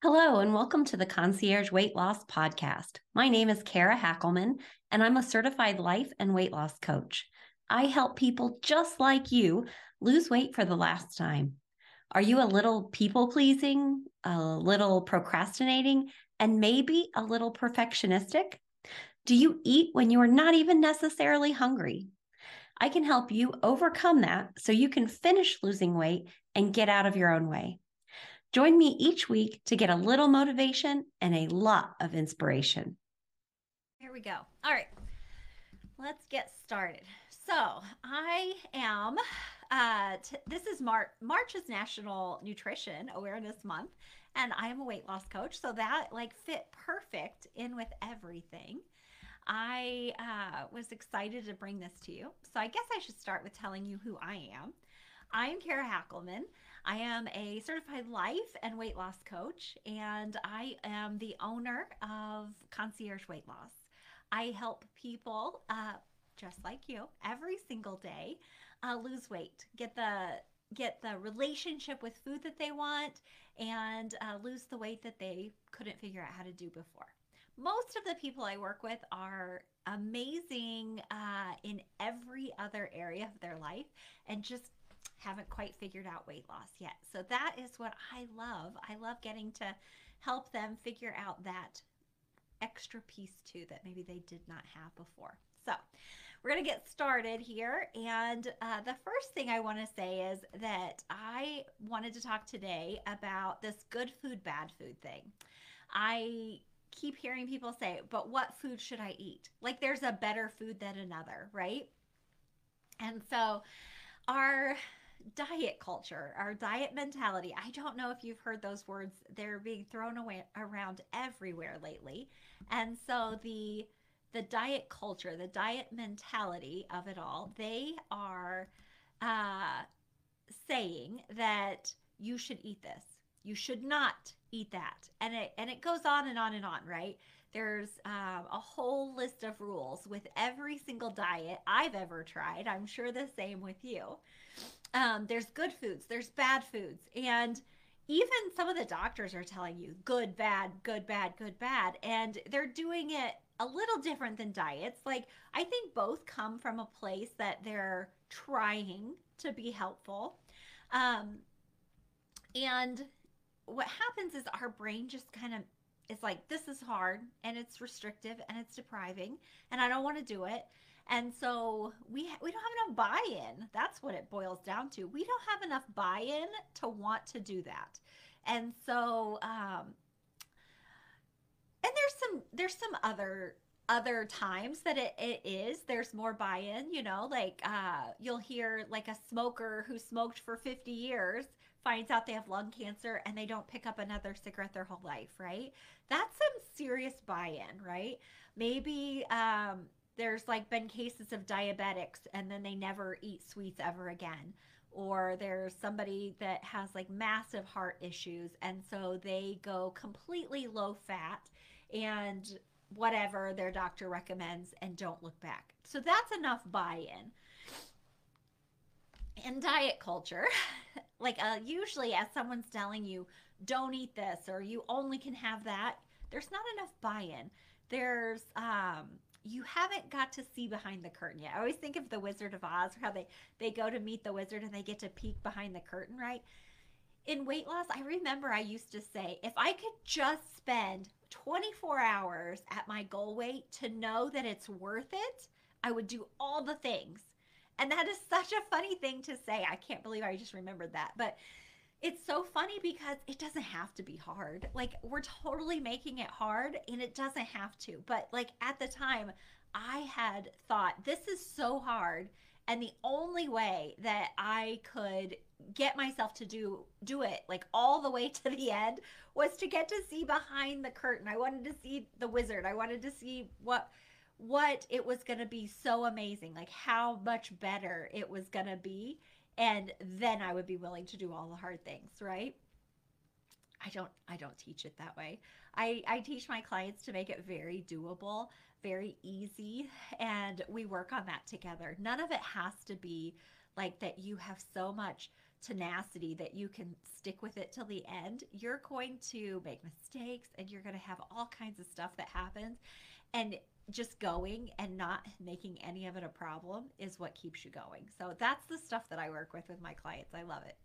Hello, and welcome to the Concierge Weight Loss Podcast. My name is Kara Hackelman, and I'm a certified life and weight loss coach. I help people just like you lose weight for the last time. Are you a little people pleasing, a little procrastinating, and maybe a little perfectionistic? Do you eat when you are not even necessarily hungry? I can help you overcome that so you can finish losing weight and get out of your own way. Join me each week to get a little motivation and a lot of inspiration. Here we go. All right, let's get started. So, I am, uh, t- this is Mar- March is National Nutrition Awareness Month, and I am a weight loss coach. So, that like fit perfect in with everything. I uh, was excited to bring this to you. So, I guess I should start with telling you who I am. I am Kara Hackelman. I am a certified life and weight loss coach, and I am the owner of Concierge Weight Loss. I help people uh, just like you every single day uh, lose weight, get the get the relationship with food that they want, and uh, lose the weight that they couldn't figure out how to do before. Most of the people I work with are amazing uh, in every other area of their life and just haven't quite figured out weight loss yet. So that is what I love. I love getting to help them figure out that extra piece too that maybe they did not have before. So we're going to get started here. And uh, the first thing I want to say is that I wanted to talk today about this good food, bad food thing. I keep hearing people say, but what food should I eat? Like there's a better food than another, right? And so our diet culture, our diet mentality. I don't know if you've heard those words. They're being thrown away around everywhere lately. And so the the diet culture, the diet mentality of it all, they are uh, saying that you should eat this. You should not eat that. And it and it goes on and on and on, right? There's um, a whole list of rules with every single diet I've ever tried. I'm sure the same with you. Um, there's good foods, there's bad foods, and even some of the doctors are telling you good, bad, good, bad, good, bad, and they're doing it a little different than diets. Like, I think both come from a place that they're trying to be helpful. Um, and what happens is our brain just kind of is like, this is hard and it's restrictive and it's depriving, and I don't want to do it. And so we we don't have enough buy-in. That's what it boils down to. We don't have enough buy-in to want to do that. And so um and there's some there's some other other times that it, it is there's more buy-in you know like uh, you'll hear like a smoker who smoked for 50 years finds out they have lung cancer and they don't pick up another cigarette their whole life right that's some serious buy-in right maybe um, there's like been cases of diabetics and then they never eat sweets ever again or there's somebody that has like massive heart issues and so they go completely low fat and whatever their doctor recommends and don't look back. So that's enough buy-in. In diet culture, like uh, usually as someone's telling you don't eat this or you only can have that, there's not enough buy-in. There's um you haven't got to see behind the curtain yet. I always think of the Wizard of Oz, or how they they go to meet the wizard and they get to peek behind the curtain, right? In weight loss, I remember I used to say, if I could just spend 24 hours at my goal weight to know that it's worth it, I would do all the things. And that is such a funny thing to say. I can't believe I just remembered that. But it's so funny because it doesn't have to be hard. Like we're totally making it hard and it doesn't have to. But like at the time, I had thought this is so hard and the only way that I could get myself to do do it like all the way to the end was to get to see behind the curtain. I wanted to see the wizard. I wanted to see what what it was going to be so amazing, like how much better it was going to be and then I would be willing to do all the hard things, right? I don't I don't teach it that way. I I teach my clients to make it very doable, very easy, and we work on that together. None of it has to be like that you have so much tenacity that you can stick with it till the end, you're going to make mistakes and you're going to have all kinds of stuff that happens. And just going and not making any of it a problem is what keeps you going. So that's the stuff that I work with with my clients. I love it.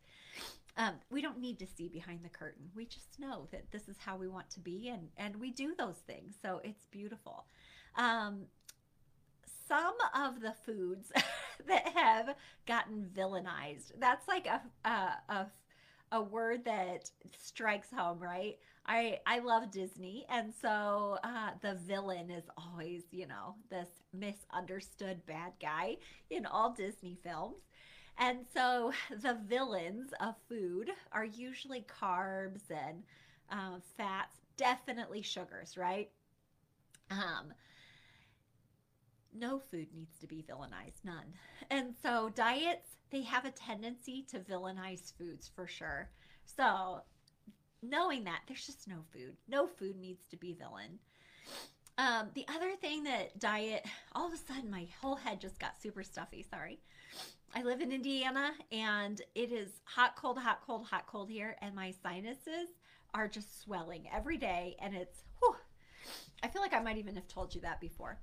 Um, we don't need to see behind the curtain. We just know that this is how we want to be, and and we do those things. So it's beautiful. Um, some of the foods that have gotten villainized. That's like a a, a a word that strikes home, right? I I love Disney, and so uh, the villain is always, you know, this misunderstood bad guy in all Disney films. And so the villains of food are usually carbs and uh, fats, definitely sugars, right? Um, no food needs to be villainized, none. And so diets, they have a tendency to villainize foods for sure. So knowing that there's just no food, no food needs to be villain. Um, the other thing that diet, all of a sudden my whole head just got super stuffy. Sorry. I live in Indiana and it is hot, cold, hot, cold, hot, cold here, and my sinuses are just swelling every day. And it's, whew, I feel like I might even have told you that before.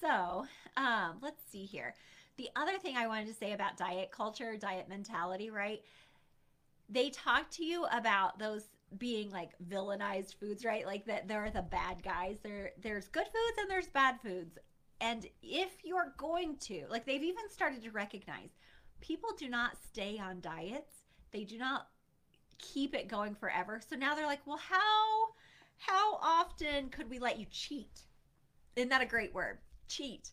So um, let's see here. The other thing I wanted to say about diet culture, diet mentality, right? They talk to you about those being like villainized foods, right? Like that they're the bad guys. There there's good foods and there's bad foods. And if you're going to, like they've even started to recognize people do not stay on diets. They do not keep it going forever. So now they're like, "Well, how how often could we let you cheat?" Isn't that a great word? cheat.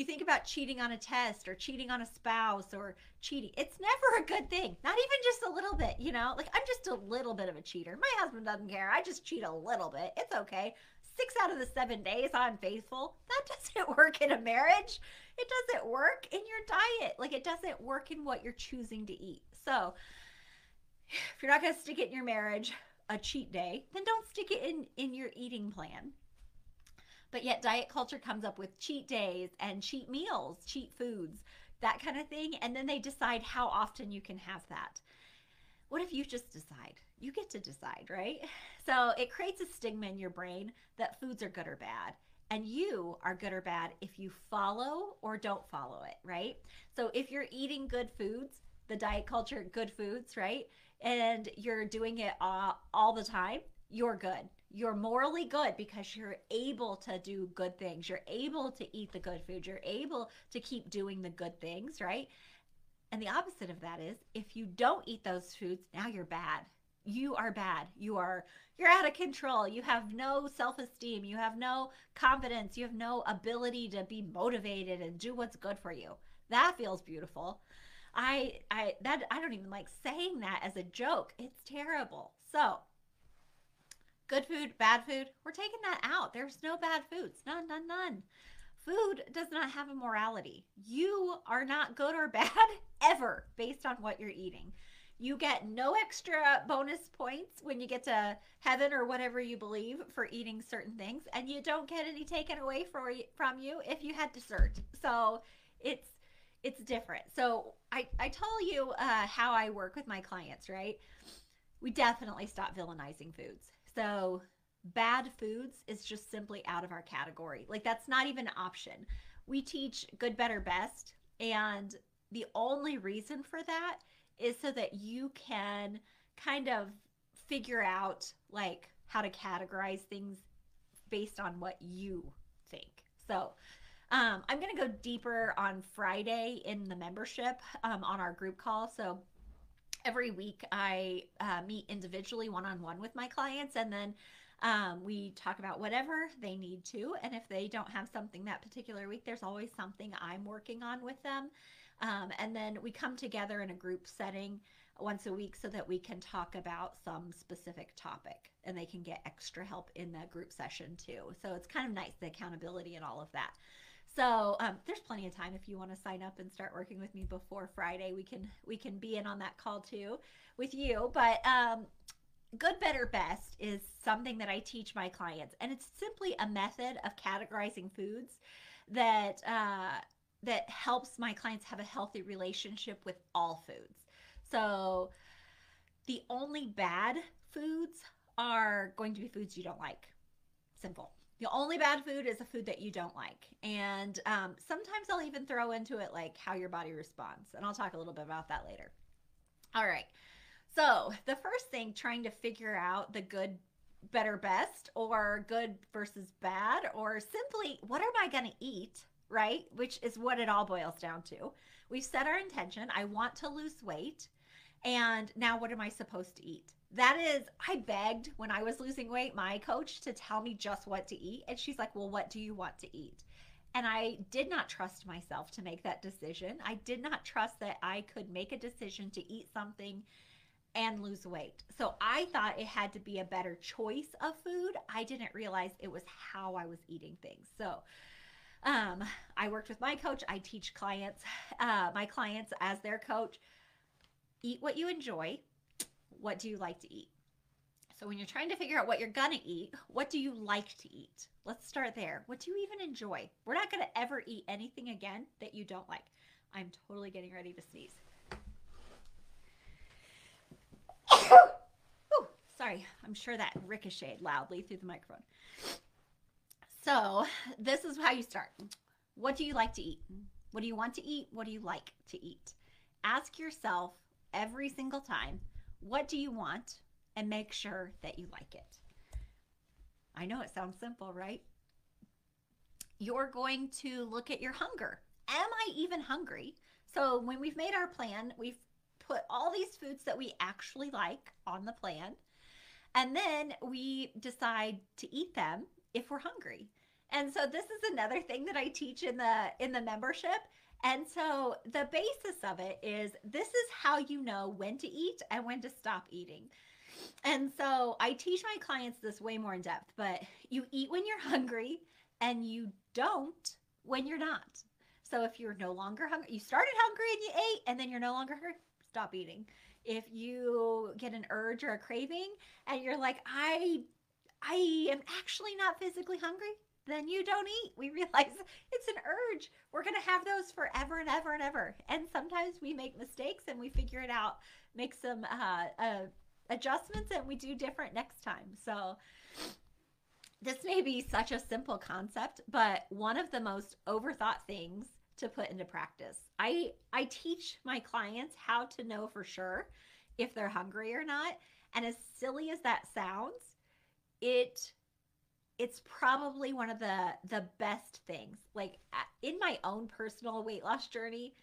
You think about cheating on a test or cheating on a spouse or cheating. It's never a good thing. Not even just a little bit, you know? Like I'm just a little bit of a cheater. My husband doesn't care. I just cheat a little bit. It's okay. Six out of the seven days I'm faithful. That doesn't work in a marriage. It doesn't work in your diet. Like it doesn't work in what you're choosing to eat. So if you're not going to stick it in your marriage, a cheat day, then don't stick it in in your eating plan. But yet, diet culture comes up with cheat days and cheat meals, cheat foods, that kind of thing. And then they decide how often you can have that. What if you just decide? You get to decide, right? So it creates a stigma in your brain that foods are good or bad. And you are good or bad if you follow or don't follow it, right? So if you're eating good foods, the diet culture, good foods, right? And you're doing it all, all the time, you're good you're morally good because you're able to do good things. You're able to eat the good food. You're able to keep doing the good things, right? And the opposite of that is if you don't eat those foods, now you're bad. You are bad. You are you're out of control. You have no self-esteem. You have no confidence. You have no ability to be motivated and do what's good for you. That feels beautiful. I I that I don't even like saying that as a joke. It's terrible. So, good food, bad food, we're taking that out. There's no bad foods. None, none, none. Food does not have a morality. You are not good or bad ever based on what you're eating. You get no extra bonus points when you get to heaven or whatever you believe for eating certain things, and you don't get any taken away for, from you if you had dessert. So it's it's different. So I I tell you uh, how I work with my clients, right? We definitely stop villainizing foods. So bad foods is just simply out of our category. Like that's not even an option. We teach good, better, best. And the only reason for that is so that you can kind of figure out like how to categorize things based on what you think. So um, I'm going to go deeper on Friday in the membership um, on our group call. So every week I uh, meet individually one on one with my clients and then um, we talk about whatever they need to. And if they don't have something that particular week, there's always something I'm working on with them. Um, and then we come together in a group setting once a week so that we can talk about some specific topic and they can get extra help in the group session too. So it's kind of nice, the accountability and all of that. So um, there's plenty of time if you want to sign up and start working with me before Friday. We can we can be in on that call too with you. But um, good, better, best is something that I teach my clients, and it's simply a method of categorizing foods that uh, that helps my clients have a healthy relationship with all foods. So the only bad foods are going to be foods you don't like. Simple. The only bad food is a food that you don't like. And um, sometimes I'll even throw into it like how your body responds. And I'll talk a little bit about that later. All right. So, the first thing, trying to figure out the good, better, best, or good versus bad, or simply what am I going to eat, right? Which is what it all boils down to. We've set our intention. I want to lose weight. And now what am I supposed to eat? That is, I begged when I was losing weight, my coach to tell me just what to eat. And she's like, Well, what do you want to eat? And I did not trust myself to make that decision. I did not trust that I could make a decision to eat something and lose weight. So I thought it had to be a better choice of food. I didn't realize it was how I was eating things. So um, I worked with my coach. I teach clients, uh, my clients as their coach, eat what you enjoy what do you like to eat? So when you're trying to figure out what you're going to eat, what do you like to eat? Let's start there. What do you even enjoy? We're not going to ever eat anything again that you don't like. I'm totally getting ready to sneeze. Ooh, sorry, I'm sure that ricocheted loudly through the microphone. So, this is how you start. What do you like to eat? What do you want to eat? What do you like to eat? Ask yourself every single time what do you want? And make sure that you like it. I know it sounds simple, right? You're going to look at your hunger. Am I even hungry? So when we've made our plan, we've put all these foods that we actually like on the plan. And then we decide to eat them if we're hungry. And so this is another thing that I teach in the in the membership and so the basis of it is this is how you know when to eat and when to stop eating. And so I teach my clients this way more in depth, but you eat when you're hungry and you don't when you're not. So if you're no longer hungry, you started hungry and you ate and then you're no longer hungry, stop eating. If you get an urge or a craving and you're like, I I am actually not physically hungry, then you don't eat. We realize it's an urge. We're going to have those forever and ever and ever. And sometimes we make mistakes and we figure it out, make some uh, uh, adjustments, and we do different next time. So, this may be such a simple concept, but one of the most overthought things to put into practice. I I teach my clients how to know for sure if they're hungry or not. And as silly as that sounds, it it's probably one of the the best things. Like in my own personal weight loss journey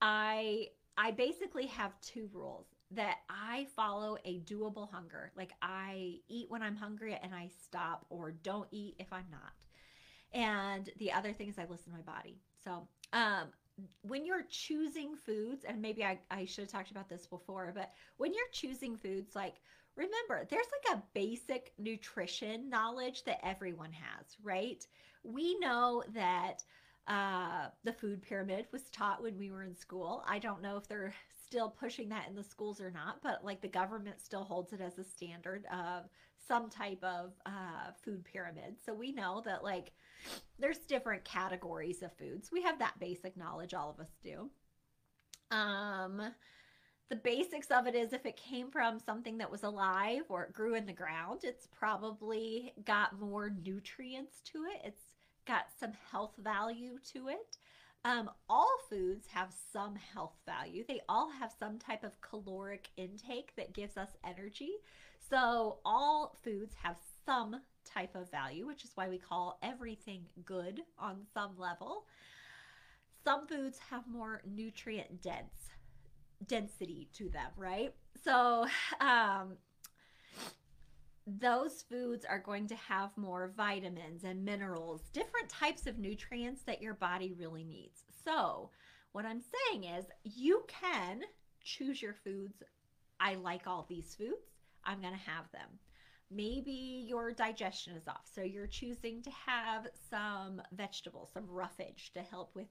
i i basically have two rules. That i follow a doable hunger. Like i eat when i'm hungry and i stop or don't eat if i'm not. And the other thing is i listen to my body. So um when you're choosing foods and maybe I, I should have talked about this before but when you're choosing foods like remember, there's like a basic nutrition knowledge that everyone has, right? We know that uh, the food pyramid was taught when we were in school. I don't know if they're still pushing that in the schools or not, but like the government still holds it as a standard of some type of uh, food pyramid. So we know that like there's different categories of foods. We have that basic knowledge, all of us do. Um, the basics of it is if it came from something that was alive or it grew in the ground, it's probably got more nutrients to it. It's got some health value to it. Um, all foods have some health value. They all have some type of caloric intake that gives us energy. So, all foods have some type of value, which is why we call everything good on some level. Some foods have more nutrient dense density to them, right? So, um, those foods are going to have more vitamins and minerals, different types of nutrients that your body really needs. So, what I'm saying is, you can choose your foods. I like all these foods, I'm going to have them. Maybe your digestion is off, so you're choosing to have some vegetables, some roughage to help with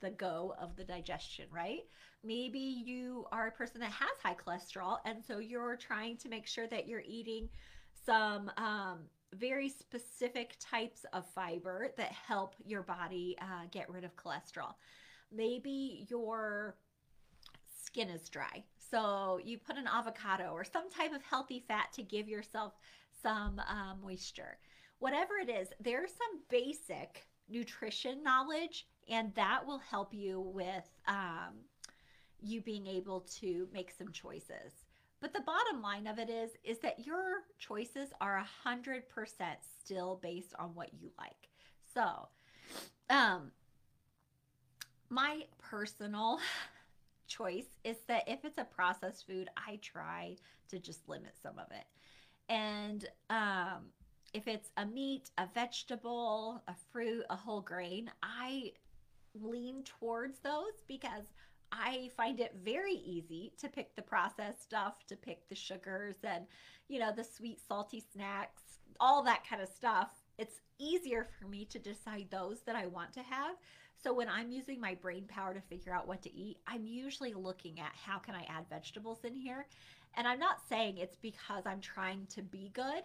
the go of the digestion, right? Maybe you are a person that has high cholesterol, and so you're trying to make sure that you're eating some um, very specific types of fiber that help your body uh, get rid of cholesterol. Maybe your skin is dry. So you put an avocado or some type of healthy fat to give yourself some uh, moisture. Whatever it is, there's some basic nutrition knowledge, and that will help you with um, you being able to make some choices. But the bottom line of it is is that your choices are a hundred percent still based on what you like. So, um, my personal choice is that if it's a processed food, I try to just limit some of it. And um, if it's a meat, a vegetable, a fruit, a whole grain, I lean towards those because I find it very easy to pick the processed stuff, to pick the sugars and, you know, the sweet, salty snacks, all that kind of stuff. It's easier for me to decide those that I want to have. So when I'm using my brain power to figure out what to eat, I'm usually looking at how can I add vegetables in here. And I'm not saying it's because I'm trying to be good,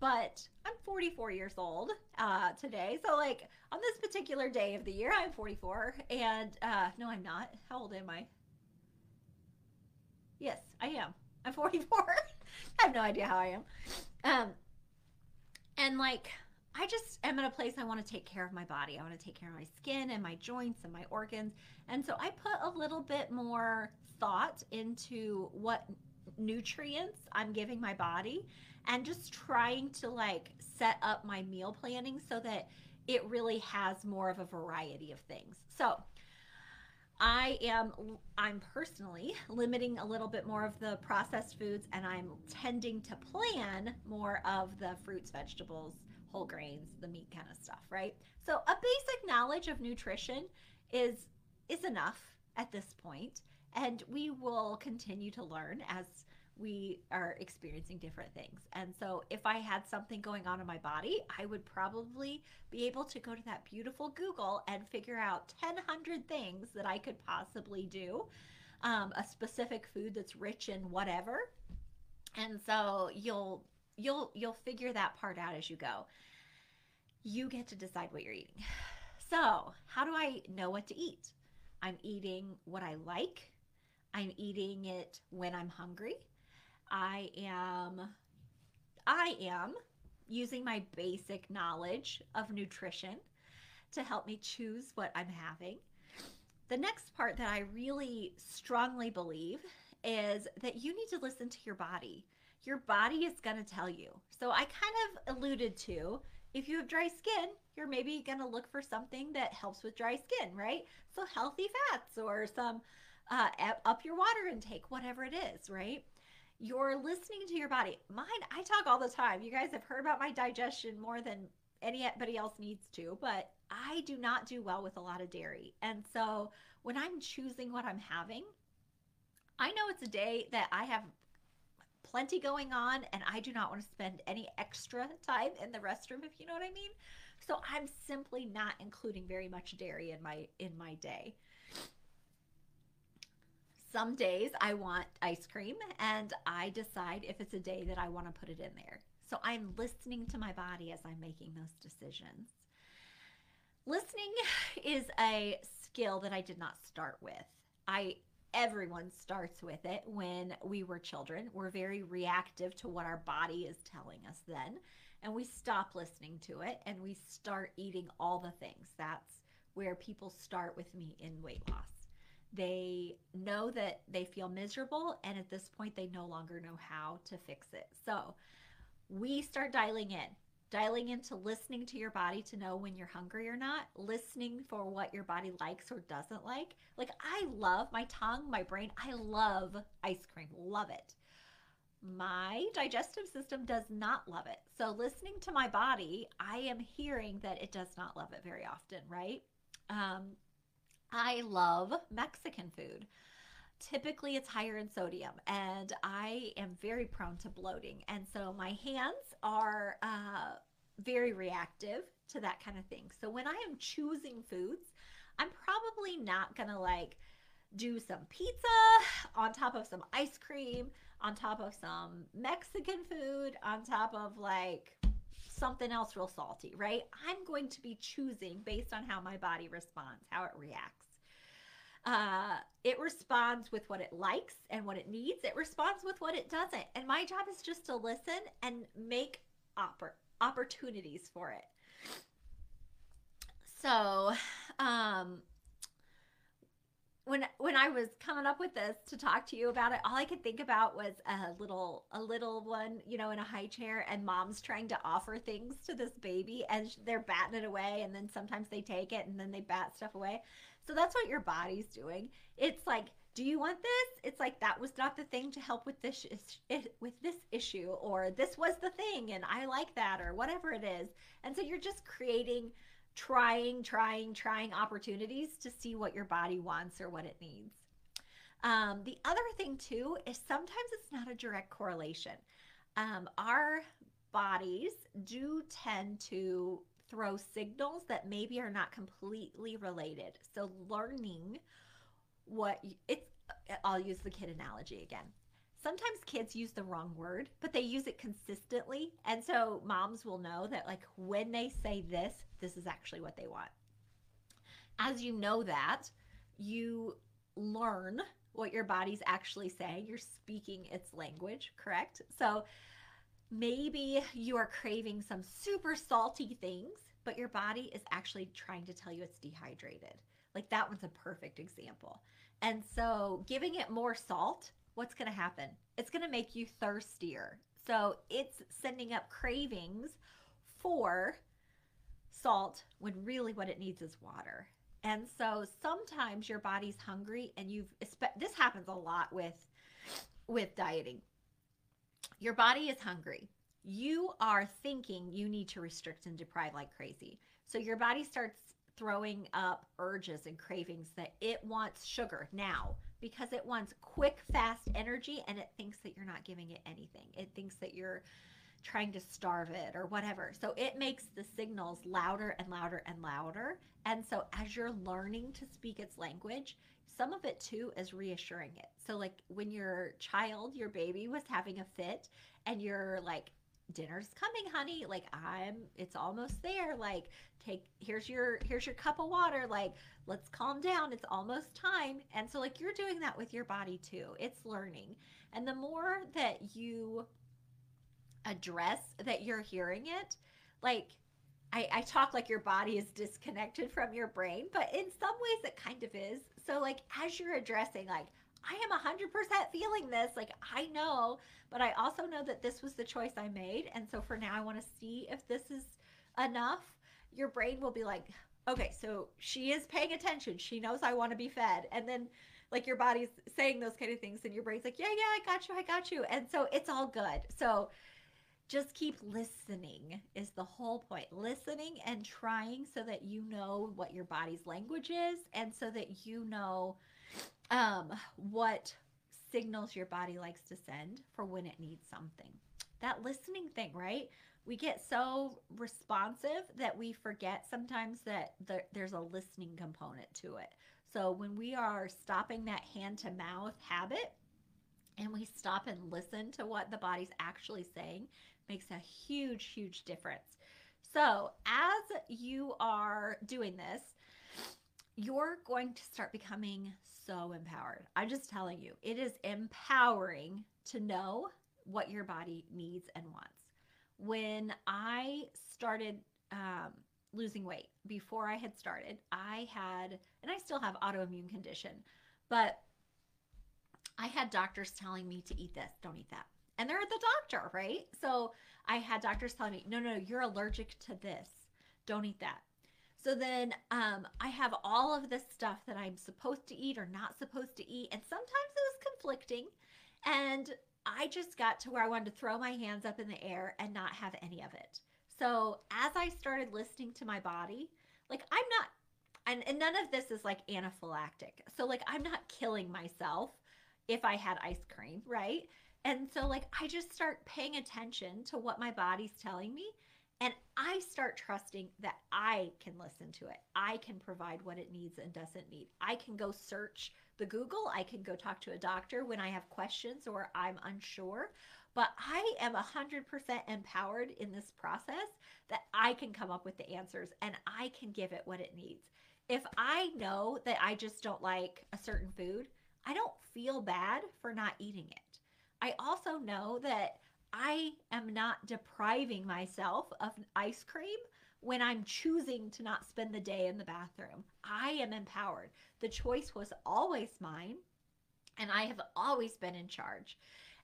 but I'm 44 years old uh, today. So, like, on this particular day of the year, I'm 44. And uh, no, I'm not. How old am I? Yes, I am. I'm 44. I have no idea how I am. Um, and like, I just am in a place I want to take care of my body. I want to take care of my skin and my joints and my organs. And so I put a little bit more thought into what nutrients I'm giving my body and just trying to like set up my meal planning so that it really has more of a variety of things. So, I am I'm personally limiting a little bit more of the processed foods and I'm tending to plan more of the fruits, vegetables, whole grains, the meat kind of stuff, right? So a basic knowledge of nutrition is is enough at this point and we will continue to learn as we are experiencing different things. And so, if I had something going on in my body, I would probably be able to go to that beautiful Google and figure out 1,000 things that I could possibly do, um, a specific food that's rich in whatever. And so, you'll you'll you'll figure that part out as you go. You get to decide what you're eating. So, how do I know what to eat? I'm eating what I like. I'm eating it when I'm hungry. I am I am using my basic knowledge of nutrition to help me choose what I'm having. The next part that I really strongly believe is that you need to listen to your body. Your body is going to tell you. So I kind of alluded to if you have dry skin, you're maybe going to look for something that helps with dry skin, right? So healthy fats or some uh, up your water intake, whatever it is, right? You're listening to your body. Mine, I talk all the time. You guys have heard about my digestion more than anybody else needs to, but I do not do well with a lot of dairy. And so when I'm choosing what I'm having, I know it's a day that I have plenty going on and I do not want to spend any extra time in the restroom if you know what I mean. So I'm simply not including very much dairy in my in my day. Some days I want ice cream and I decide if it's a day that I want to put it in there. So I'm listening to my body as I'm making those decisions. Listening is a skill that I did not start with. I everyone starts with it when we were children. We're very reactive to what our body is telling us then, and we stop listening to it and we start eating all the things. That's where people start with me in weight loss. They know that they feel miserable, and at this point, they no longer know how to fix it. So we start dialing in, dialing into listening to your body to know when you're hungry or not, listening for what your body likes or doesn't like. Like, I love my tongue, my brain, I love ice cream, love it. My digestive system does not love it. So, listening to my body, I am hearing that it does not love it very often, right? Um, I love Mexican food. Typically, it's higher in sodium, and I am very prone to bloating. And so, my hands are uh, very reactive to that kind of thing. So, when I am choosing foods, I'm probably not gonna like do some pizza on top of some ice cream, on top of some Mexican food, on top of like something else real salty, right? I'm going to be choosing based on how my body responds, how it reacts. uh, it responds with what it likes and what it needs. It responds with what it doesn't. And my job is just to listen and make oppor- opportunities for it. So, um, when when I was coming up with this to talk to you about it, all I could think about was a little a little one, you know, in a high chair, and mom's trying to offer things to this baby, and they're batting it away, and then sometimes they take it, and then they bat stuff away. So that's what your body's doing. It's like, do you want this? It's like that was not the thing to help with this with this issue, or this was the thing, and I like that, or whatever it is. And so you're just creating trying, trying, trying opportunities to see what your body wants or what it needs. Um, the other thing, too, is sometimes it's not a direct correlation. Um, our bodies do tend to throw signals that maybe are not completely related. So, learning what it's, I'll use the kid analogy again sometimes kids use the wrong word, but they use it consistently. And so moms will know that, like, when they say this, this is actually what they want. As you know that, you learn what your body's actually saying. You're speaking its language, correct? So maybe you are craving some super salty things, but your body is actually trying to tell you it's dehydrated. Like that one's a perfect example. And so giving it more salt what's going to happen? It's going to make you thirstier. So it's sending up cravings for salt when really what it needs is water. And so sometimes your body's hungry and you've this happens a lot with with dieting. Your body is hungry. You are thinking you need to restrict and deprive like crazy. So your body starts throwing up urges and cravings that it wants sugar now because it wants quick, fast energy and it thinks that you're not giving it anything. It thinks that you're trying to starve it or whatever. So it makes the signals louder and louder and louder. And so as you're learning to speak its language, some of it too is reassuring it. So like when your child, your baby was having a fit and you're like dinner's coming honey. Like i'm it's almost there. Like take here's your here's your cup of water. Like let's calm down. It's almost time. And so like you're doing that with your body too. It's learning. And the more that you address that you're hearing it like I, I talk like your body is disconnected from your brain but in some ways it kind of is. So like as you're addressing like I am 100% feeling this. Like, I know, but I also know that this was the choice I made. And so for now, I want to see if this is enough. Your brain will be like, okay, so she is paying attention. She knows I want to be fed. And then, like, your body's saying those kind of things, and your brain's like, yeah, yeah, I got you, I got you. And so it's all good. So, just keep listening is the whole point listening and trying so that you know what your body's language is and so that you know um, what signals your body likes to send for when it needs something. That listening thing, right? We get so responsive that we forget sometimes that the, there's a listening component to it. So when we are stopping that hand to mouth habit and we stop and listen to what the body's actually saying, makes a huge, huge difference. So as you are doing this, you're going to start becoming so empowered. I'm just telling you, it is empowering to know what your body needs and wants. When I started um, losing weight, before I had started, I had, and I still have autoimmune condition, but I had doctors telling me to eat this, don't eat that. And they're at the doctor, right? So I had doctors telling me, no, no, you're allergic to this. Don't eat that. So then um, I have all of this stuff that I'm supposed to eat or not supposed to eat. And sometimes it was conflicting. And I just got to where I wanted to throw my hands up in the air and not have any of it. So as I started listening to my body, like I'm not, and, and none of this is like anaphylactic. So like I'm not killing myself if I had ice cream, right? And so like I just start paying attention to what my body's telling me and I start trusting that I can listen to it. I can provide what it needs and doesn't need. I can go search the Google. I can go talk to a doctor when I have questions or I'm unsure. But I am 100% empowered in this process that I can come up with the answers and I can give it what it needs. if I know that I just don't like a certain food, I don't feel bad for not eating it. I also know that I am not depriving myself of ice cream when I'm choosing to not spend the day in the bathroom. I am empowered. The choice was always mine, and I have always been in charge.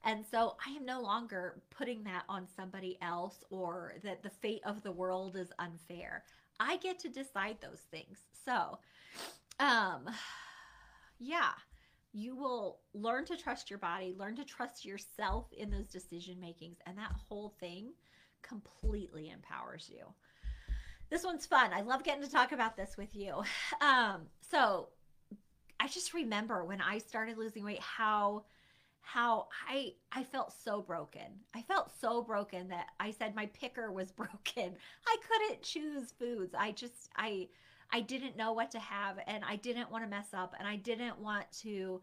And so I am no longer putting that on somebody else or that the fate of the world is unfair. I get to decide those things. So, um, yeah, you will learn to trust your body, learn to trust yourself in those decision makings, and that whole thing completely empowers you. This one's fun. I love getting to talk about this with you. Um, so I just remember when I started losing weight how how I I felt so broken. I felt so broken that I said my picker was broken. I couldn't choose foods. I just I I didn't know what to have and I didn't want to mess up and I didn't want to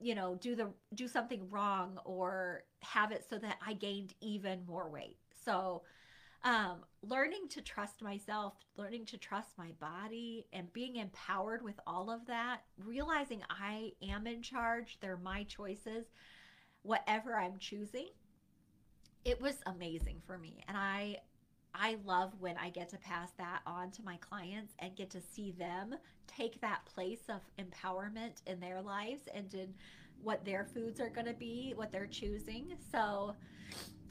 you know do the do something wrong or have it so that I gained even more weight. So um, learning to trust myself, learning to trust my body, and being empowered with all of that, realizing I am in charge, they're my choices whatever I'm choosing. It was amazing for me. And I I love when I get to pass that on to my clients and get to see them take that place of empowerment in their lives and in what their foods are going to be, what they're choosing. So,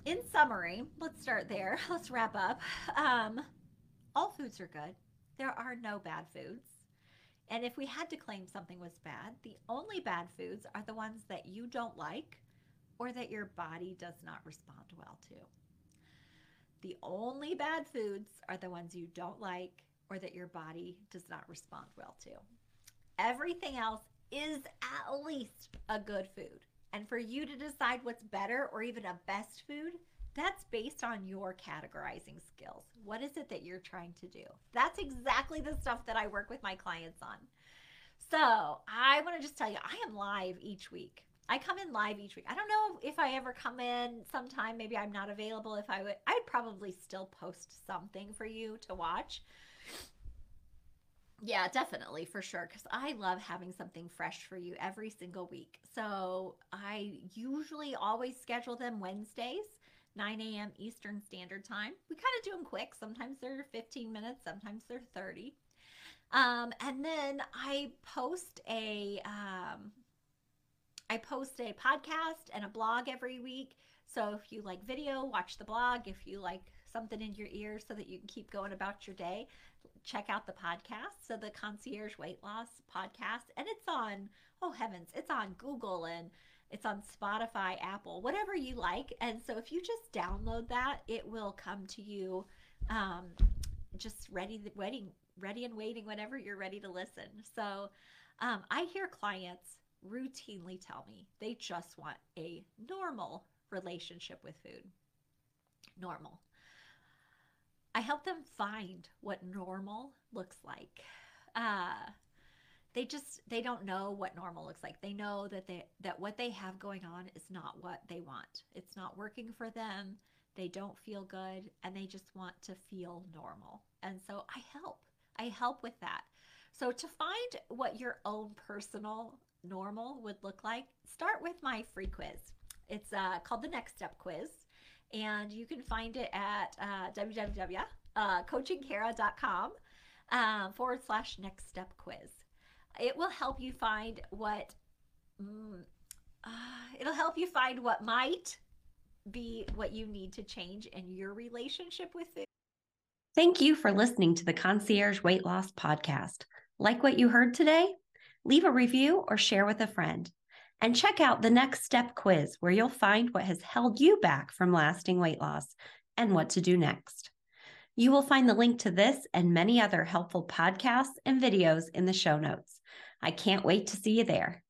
in summary, let's start there. Let's wrap up. Um, all foods are good. There are no bad foods. And if we had to claim something was bad, the only bad foods are the ones that you don't like or that your body does not respond well to. The only bad foods are the ones you don't like or that your body does not respond well to. Everything else is at least a good food. And for you to decide what's better or even a best food, that's based on your categorizing skills. What is it that you're trying to do? That's exactly the stuff that I work with my clients on. So I want to just tell you, I am live each week. I come in live each week. I don't know if I ever come in sometime. Maybe I'm not available. If I would, I'd probably still post something for you to watch. Yeah, definitely for sure. Because I love having something fresh for you every single week. So I usually always schedule them Wednesdays, 9 a.m. Eastern Standard Time. We kind of do them quick. Sometimes they're 15 minutes, sometimes they're 30. Um, and then I post a um, I post a podcast and a blog every week. So if you like video, watch the blog. If you like something in your ear so that you can keep going about your day, check out the podcast. So the Concierge Weight Loss podcast. And it's on, oh heavens, it's on Google and it's on Spotify, Apple, whatever you like. And so if you just download that, it will come to you um, just ready, waiting, ready and waiting whenever you're ready to listen. So um, I hear clients routinely tell me they just want a normal relationship with food. Normal. I help them find what normal looks like. Uh, they just they don't know what normal looks like. They know that they that what they have going on is not what they want. It's not working for them. They don't feel good and they just want to feel normal. And so I help. I help with that. So to find what your own personal normal would look like, start with my free quiz. It's uh, called the Next Step Quiz, and you can find it at uh, www.coachingkara.com uh, forward slash Next Step Quiz. It will help you find what mm, uh, it'll help you find what might be what you need to change in your relationship with food. Thank you for listening to the Concierge Weight Loss Podcast. Like what you heard today? Leave a review or share with a friend. And check out the next step quiz where you'll find what has held you back from lasting weight loss and what to do next. You will find the link to this and many other helpful podcasts and videos in the show notes. I can't wait to see you there.